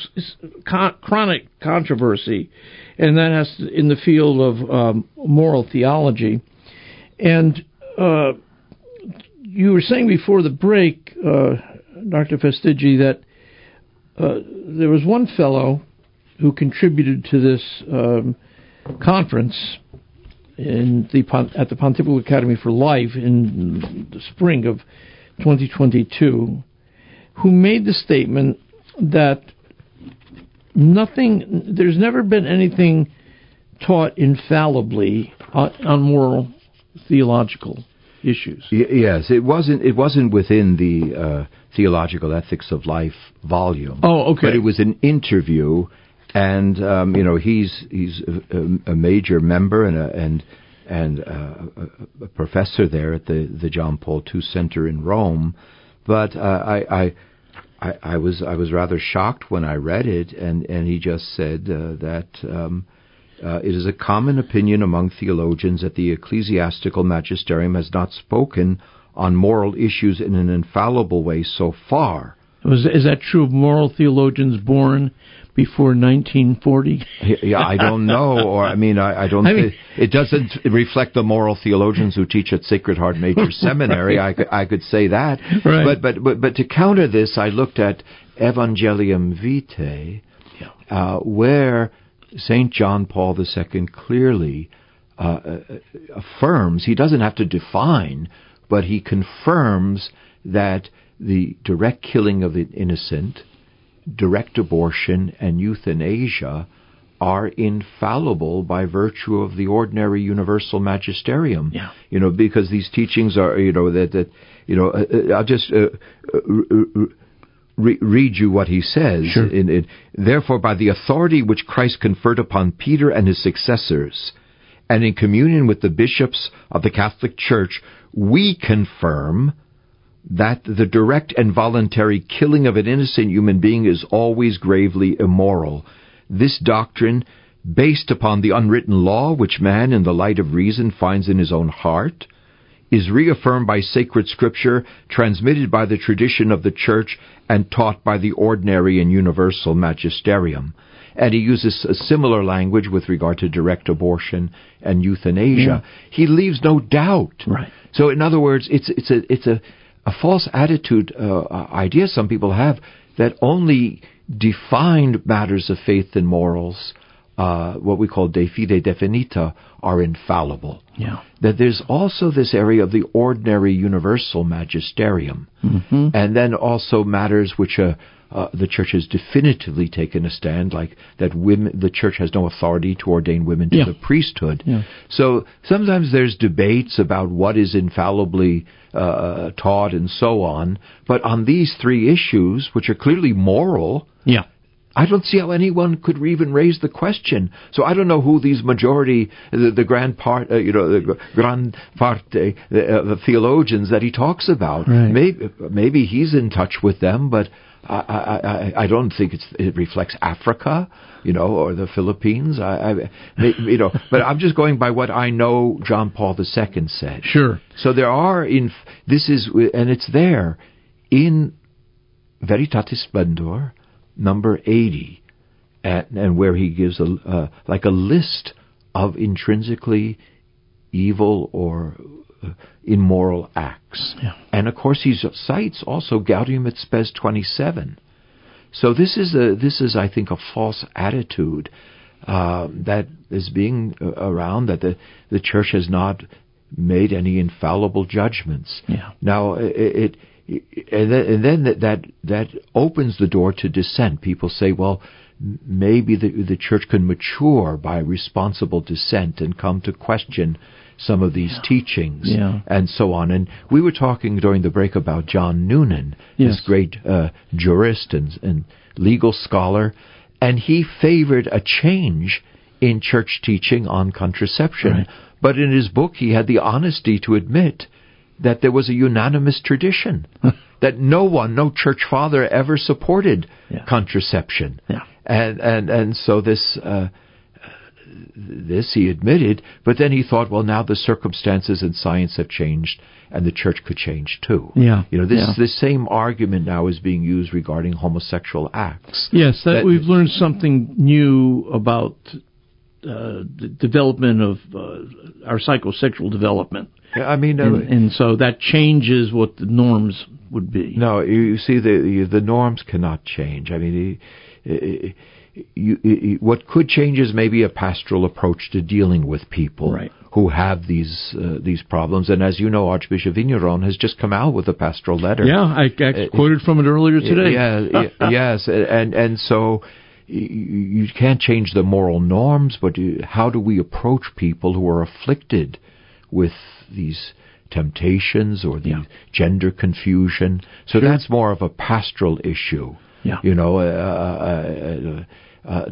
chronic controversy, and that has to, in the field of um, moral theology. And uh, you were saying before the break, uh, Dr. Fastiggi, that uh, there was one fellow who contributed to this um, conference in the at the Pontifical Academy for Life in the spring of 2022, who made the statement that nothing, there's never been anything taught infallibly on, moral theological issues. Y- yes, it wasn't. It wasn't within the uh, theological ethics of life volume. Oh, okay. But it was an interview, and um, you know he's he's a, a major member and a, and and a, a, professor there at the the John Paul II Center in Rome. But uh, I, I I, I was I was rather shocked when I read it, and and he just said uh, that. Um, uh, it is a common opinion among theologians that the ecclesiastical magisterium has not spoken on moral issues in an infallible way so far. Was, is that true of moral theologians born before 1940? yeah, I don't know, or I mean, I, I don't. *laughs* I mean, it doesn't reflect the moral theologians who teach at Sacred Heart Major *laughs* Seminary. I could, I could say that, right. but but but but to counter this, I looked at Evangelium Vitae, uh, where St. John Paul II clearly uh, uh, affirms, he doesn't have to define, but he confirms that the direct killing of the innocent, direct abortion, and euthanasia are infallible by virtue of the ordinary universal magisterium. Yeah. You know, because these teachings are, you know, that, that you know, uh, uh I'll just uh, uh re- read you what he says. Sure. In, in, Therefore, by the authority which Christ conferred upon Peter and his successors, and in communion with the bishops of the Catholic Church, we confirm that the direct and voluntary killing of an innocent human being is always gravely immoral. This doctrine, based upon the unwritten law which man in the light of reason finds in his own heart, is reaffirmed by sacred scripture, transmitted by the tradition of the church, and taught by the ordinary and universal magisterium. And he uses a similar language with regard to direct abortion and euthanasia. Yeah. He leaves no doubt. Right. So, in other words, it's it's a it's a, a false attitude uh, idea some people have that only defined matters of faith and morals uh, what we call de fide definita are infallible. Yeah. That there's also this area of the ordinary universal magisterium, mm-hmm. and then also matters which uh, uh, the church has definitively taken a stand, like that women, the church has no authority to ordain women to yeah. the priesthood. Yeah. So sometimes there's debates about what is infallibly uh, taught and so on, but on these three issues, which are clearly moral, yeah. I don't see how anyone could even raise the question. So I don't know who these majority, the, the grand part, uh, you know, the grand parte, the, uh, the theologians that he talks about. Right. Maybe, maybe he's in touch with them, but I, I, I don't think it reflects Africa, you know, or the Philippines. I, I, you know, *laughs* but I'm just going by what I know. John Paul II said. Sure. So there are in this is and it's there in Veritatis Splendor number 80, at, and where he gives a, uh, like a list of intrinsically evil or immoral acts. Yeah. And of course, he cites also Gaudium et Spes 27. So this is a this is I think a false attitude uh, that is being uh, around that the the church has not made any infallible judgments. Yeah. Now it, it and then, and then that, that that opens the door to dissent. People say, well, maybe the the church can mature by responsible dissent and come to question some of these yeah. teachings yeah. and so on. And we were talking during the break about John Noonan, yes. this great uh, jurist and, and legal scholar, and he favored a change in church teaching on contraception. Right. But in his book, he had the honesty to admit that there was a unanimous tradition *laughs* that no one, no church father ever supported Yeah. contraception. Yeah. And and and so this uh, this he admitted, but then he thought, well, now the circumstances and science have changed, and the church could change too. Yeah. You know, this Yeah. this same argument now is being used regarding homosexual acts. Yes, that, That- we've learned something new about uh, the development of uh, our psychosexual development. I mean, uh, and, and so that changes what the norms would be. No, you, see, the the norms cannot change. I mean, you, what could change is maybe a pastoral approach to dealing with people Right. who have these uh, these problems. And as you know, Archbishop Vigneron has just come out with a pastoral letter. Yeah, I, I quoted from it earlier today. Yeah, *laughs* yes, and and so you can't change the moral norms, but how do we approach people who are afflicted with these temptations or the gender confusion? So that's more of a pastoral issue. Yeah. you know, uh, uh, uh, uh,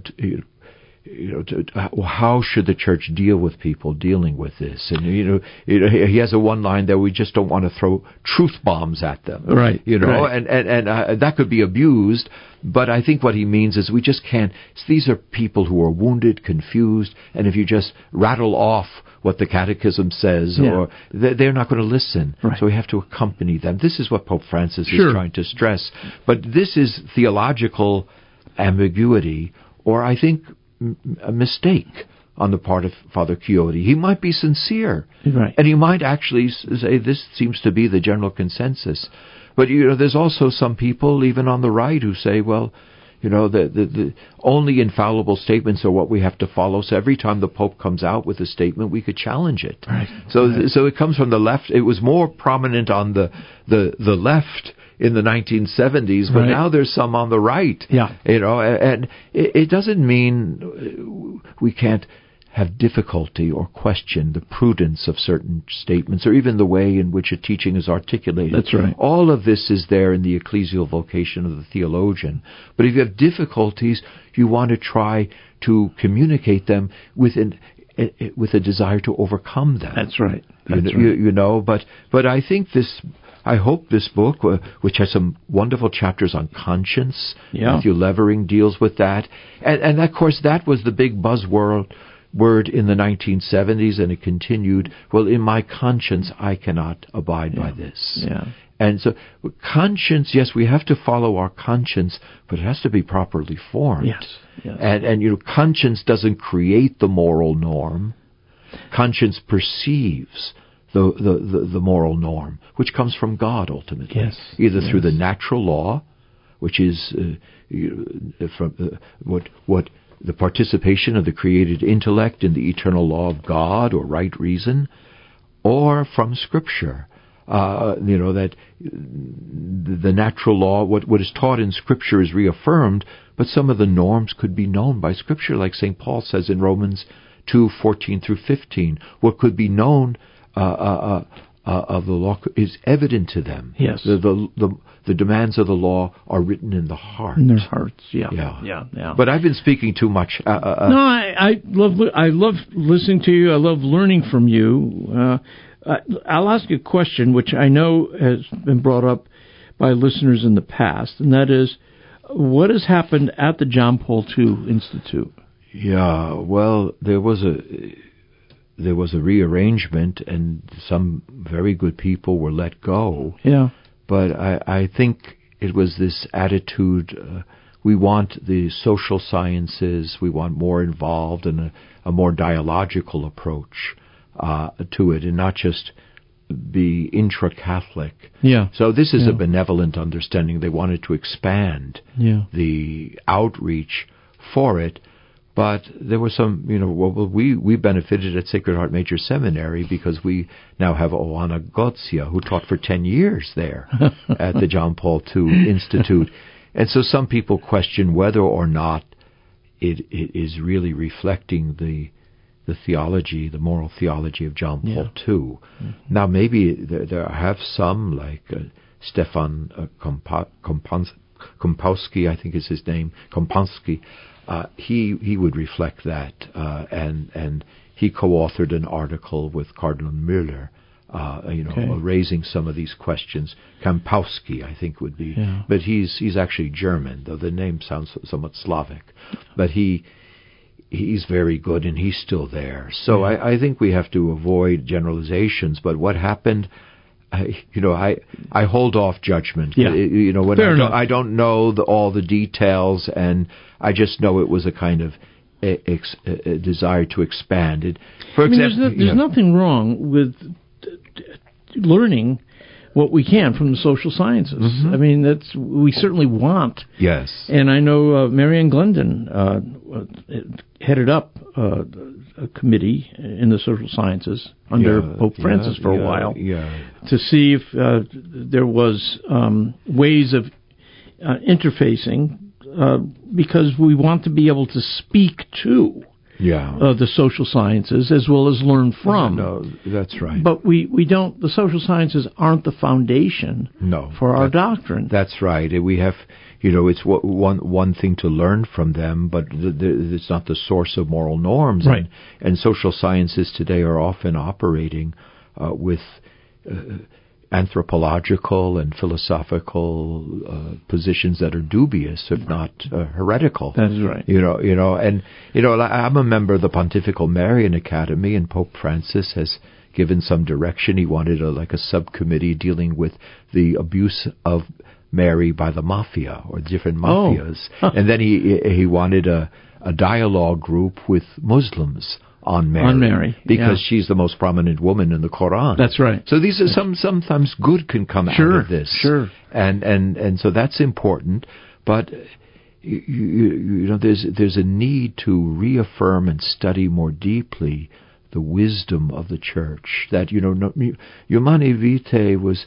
you know, to, to- how should the church deal with people dealing with this? And you know, you know, he has a one line there: we just don't want to throw truth bombs at them, Right, You know, right. and and and uh, that could be abused. But I think what he means is we just can't. These are people who are wounded, confused, and if you just rattle off what the catechism says, Yeah. or they- they're not going to listen. So we have to accompany them. This is what Pope Francis Sure. is trying to stress. But this is theological ambiguity, or I think a mistake on the part of Father Chiodi. He might be sincere, Right. and he might actually say this seems to be the general consensus. But you know, there's also some people, even on the right, who say, well. You know, the, the, the only infallible statements are what we have to follow. So every time the Pope comes out with a statement, we could challenge it. Right. So, so it comes from the left. It was more prominent on the the the left in the 1970s, but Right. now there's some on the right. Yeah. You know, and it, it doesn't mean we can't have difficulty or question the prudence of certain statements or even the way in which a teaching is articulated. That's right. All of this is there in the ecclesial vocation of the theologian. But if you have difficulties, you want to try to communicate them with an eh, eh, with a desire to overcome them. That's right. You That's you, right. you know, but but I think this. I hope this book, uh, which has some wonderful chapters on conscience, Yeah. Matthew Levering deals with that, and, and of course that was the big buzzword word in the 1970s, and it continued. Well, in my conscience, I cannot abide by this. Yeah. And so, conscience, yes, we have to follow our conscience, but it has to be properly formed. Yes. yes. And, and you know, conscience doesn't create the moral norm. Conscience perceives the, the, the, the moral norm, which comes from God ultimately. Yes, Either through the natural law, which is uh, from uh, what what the participation of the created intellect in the eternal law of God or right reason, or from Scripture. Uh, you know that the natural law, what what is taught in Scripture, is reaffirmed, but some of the norms could be known by Scripture, like Saint Paul says in Romans two fourteen through fifteen. What could be known uh, uh, uh, of the law is evident to them. Yes. the, the the the demands of the law are written in the heart. In their hearts, yeah, Yeah. yeah, yeah. But I've been speaking too much. Uh, uh, uh, no, I, I love I love listening to you. I love learning from you. Uh, I'll ask you a question, which I know has been brought up by listeners in the past, and that is, what has happened at the John Paul II Institute? Yeah, well, there was a there was a rearrangement, and some very good people were let go. Yeah, But I, I think it was this attitude. Uh, we want the social sciences. We want more involved and a, a more dialogical approach uh, to it, and not just be intra-Catholic. yeah, So this is Yeah. a benevolent understanding. They wanted to expand yeah, the outreach for it. But there were some, you know, well, we, we benefited at Sacred Heart Major Seminary because we now have Oana Gotia, who taught for 10 years there *laughs* at the John Paul II Institute. And so some people question whether or not it, it is really reflecting the the theology, the moral theology of John Paul II. Now, maybe there, there have some, like uh, Stefan uh, Kompa- Kompans- Kompowski, I think is his name, Kompanski. Uh, he he would reflect that, uh, and and he co-authored an article with Cardinal Müller uh, you know, Okay. raising some of these questions. Kampowski, I think, would be, Yeah. but he's he's actually German, though the name sounds somewhat Slavic. But he he's very good, and he's still there. So I, I think we have to avoid generalizations. But what happened? I, you know, I I hold off judgment. Yeah. Uh, You know, when I, don't. I don't know the, all the details, and I just know it was a kind of a, ex, a, desire to expand it. For I mean, example, there's, no, there's nothing wrong with learning what we can from the social sciences. Mm-hmm. I mean, that's we certainly want. Yes. And I know uh, Mary Ann Glendon uh, headed up uh, committee in the social sciences under Yeah, Pope yeah, Francis for yeah, a while yeah. to see if uh, there was um, ways of uh, interfacing uh, because we want to be able to speak to Yeah. uh, the social sciences as well as learn from. No, that's right. But we, we don't, the social sciences aren't the foundation no, for our that- doctrine. That's right. We have, you know, it's one one thing to learn from them, but th- th- it's not the source of moral norms. Right. And, and social sciences today are often operating uh, with. Uh, anthropological and philosophical uh, positions that are dubious, if not uh, heretical. That is right. You know, you know, and you know, I'm a member of the Pontifical Marian Academy, and Pope Francis has given some direction. He wanted a like a subcommittee dealing with the abuse of Mary by the mafia or different Oh. mafias, and then he he wanted a a dialogue group with Muslims on Mary, On Mary, because yeah. she's the most prominent woman in the Quran. That's right. So these are some sometimes good can come Sure, out of this. sure. And and and so that's important, but you, you, you know there's there's a need to reaffirm and study more deeply the wisdom of the church that you know no, Humanae Vitae was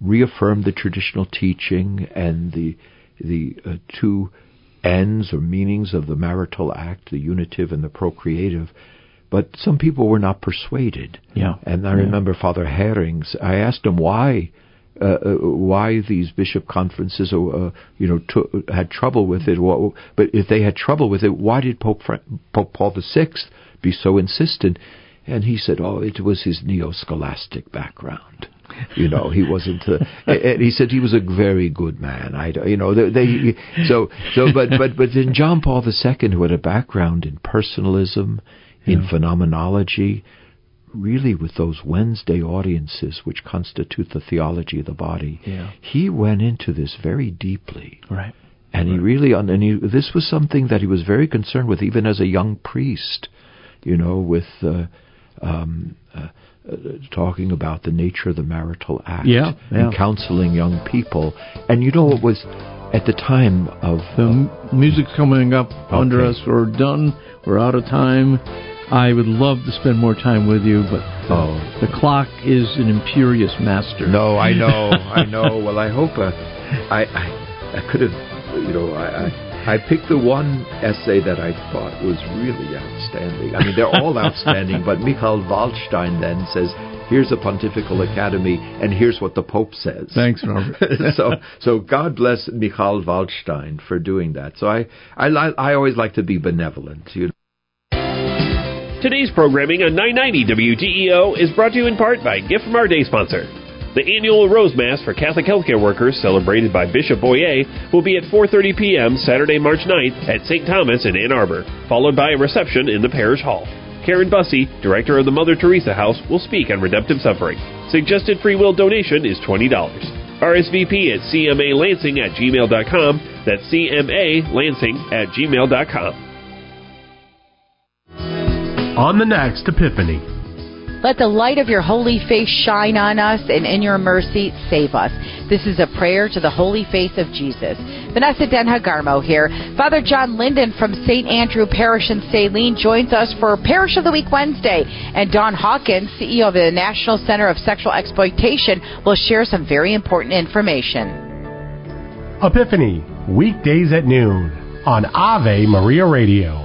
reaffirmed the traditional teaching and the the uh, two ends or meanings of the marital act, the unitive and the procreative. But some people were not persuaded. Yeah. And I Yeah. remember Father Härings. I asked him why, uh, uh, why these bishop conferences, uh, uh, you know, t- had trouble with it. But if they had trouble with it, why did Pope Fra- Pope Paul VI be so insistent? And he said, "Oh, it was his neo-scholastic background." You know, he wasn't. Uh, and he said he was a very good man. I, you know, they, they so so. But but but then John Paul II, who had a background in personalism, in phenomenology, really with those Wednesday audiences which constitute the theology of the body, Yeah. he went into this very deeply. Right. And he really, and he, this was something that he was very concerned with, even as a young priest. You know, with uh, um, uh, uh, talking about the nature of the marital act Yeah, and counseling young people. And you know, it was at the time of The m- music's coming up under us. We're done. We're out of time. I would love to spend more time with you, but the, Oh. the clock is an imperious master. No, I know, *laughs* I know. Well, I hope uh, I, I I could have, you know, I, I I picked the one essay that I thought was really outstanding. I mean, they're all *laughs* outstanding, but Michael Waldstein then says, "Here's a pontifical academy, and here's what the Pope says." Thanks, Robert. *laughs* so, so God bless Michael Waldstein for doing that. So I, I, li- I always like to be benevolent. You know. Today's programming on 990 WDEO is brought to you in part by a gift from our day sponsor. The annual Rose Mass for Catholic healthcare workers, celebrated by Bishop Boyea, will be at 4:30 p.m. Saturday, March 9th at St. Thomas in Ann Arbor, followed by a reception in the parish hall. Karen Bussey, director of the Mother Teresa House, will speak on redemptive suffering. Suggested free will donation is $20. RSVP at cmalansing at gmail.com. That's cmalansing at gmail.com. On the next Epiphany. Let the light of your holy face shine on us, and in your mercy, save us. This is a prayer to the holy face of Jesus. Vanessa Denha Garmo here. Father John Linden from St. Andrew Parish in Saline joins us for Parish of the Week Wednesday. And Dawn Hawkins, CEO of the National Center of Sexual Exploitation, will share some very important information. Epiphany, weekdays at noon on Ave Maria Radio.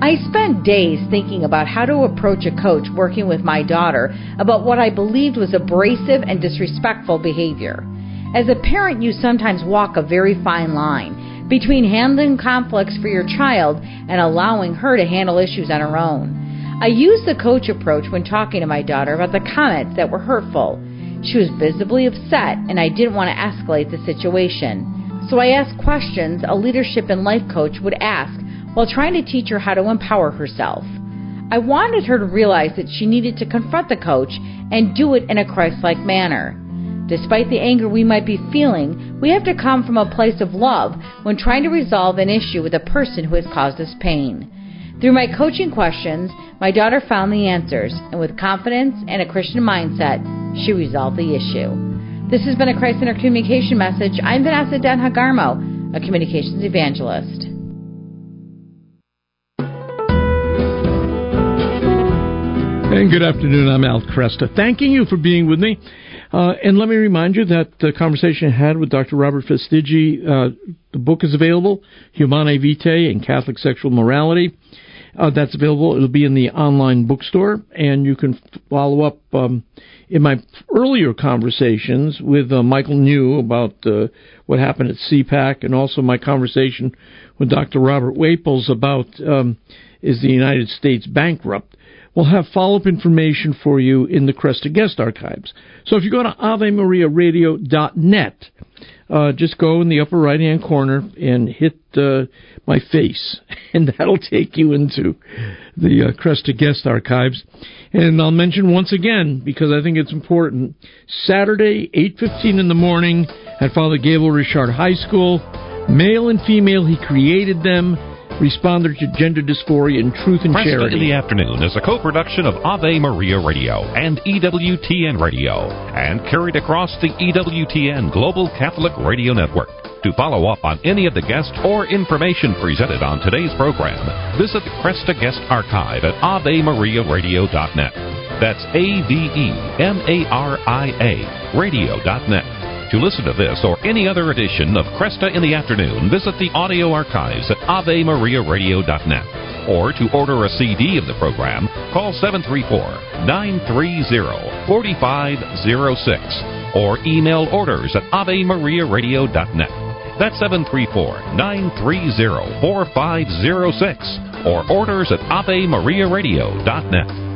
I spent days thinking about how to approach a coach working with my daughter about what I believed was abrasive and disrespectful behavior. As a parent, you sometimes walk a very fine line between handling conflicts for your child and allowing her to handle issues on her own. I used the coach approach when talking to my daughter about the comments that were hurtful. She was visibly upset, and I didn't want to escalate the situation. So I asked questions a leadership and life coach would ask while trying to teach her how to empower herself. I wanted her to realize that she needed to confront the coach and do it in a Christ like manner. Despite the anger we might be feeling, we have to come from a place of love when trying to resolve an issue with a person who has caused us pain. Through my coaching questions, my daughter found the answers, and with confidence and a Christian mindset, she resolved the issue. This has been a Christ Center communication message. I'm Vanessa Denha Garmo, a communications evangelist. And good afternoon. I'm Al Kresta. Thanking you for being with me. Uh, and let me remind you that the conversation I had with Dr. Robert Fastiggi, uh, the book is available, Humanae Vitae and Catholic Sexual Morality. Uh, that's available. It'll be in the online bookstore, and you can follow up um, in my earlier conversations with uh, Michael New about uh, what happened at CPAC, and also my conversation with Dr. Robert Waples about um, is the United States bankrupt. We'll have follow up information for you in the Kresta Guest Archives. So if you go to AveMariaRadio.net, uh, just go in the upper right hand corner and hit uh, my face, *laughs* and that'll take you into the uh, Kresta Guest Archives. And I'll mention once again because I think it's important. Saturday, eight fifteen in the morning at Father Gabriel Richard High School. Male and female, he created them responder to gender dysphoria in truth and Kresta charity. in the Afternoon is a co-production of Ave Maria Radio and EWTN Radio and carried across the EWTN Global Catholic Radio Network. To follow up on any of the guests or information presented on today's program, visit the Kresta Guest Archive at AveMariaRadio.net. That's A-V-E-M-A-R-I-A Radio.net. To listen to this or any other edition of Kresta in the Afternoon, visit the audio archives at AveMariaRadio.net. Or to order a CD of the program, call 734-930-4506 or email orders at AveMariaRadio.net. That's 734-930-4506 or orders at AveMariaRadio.net.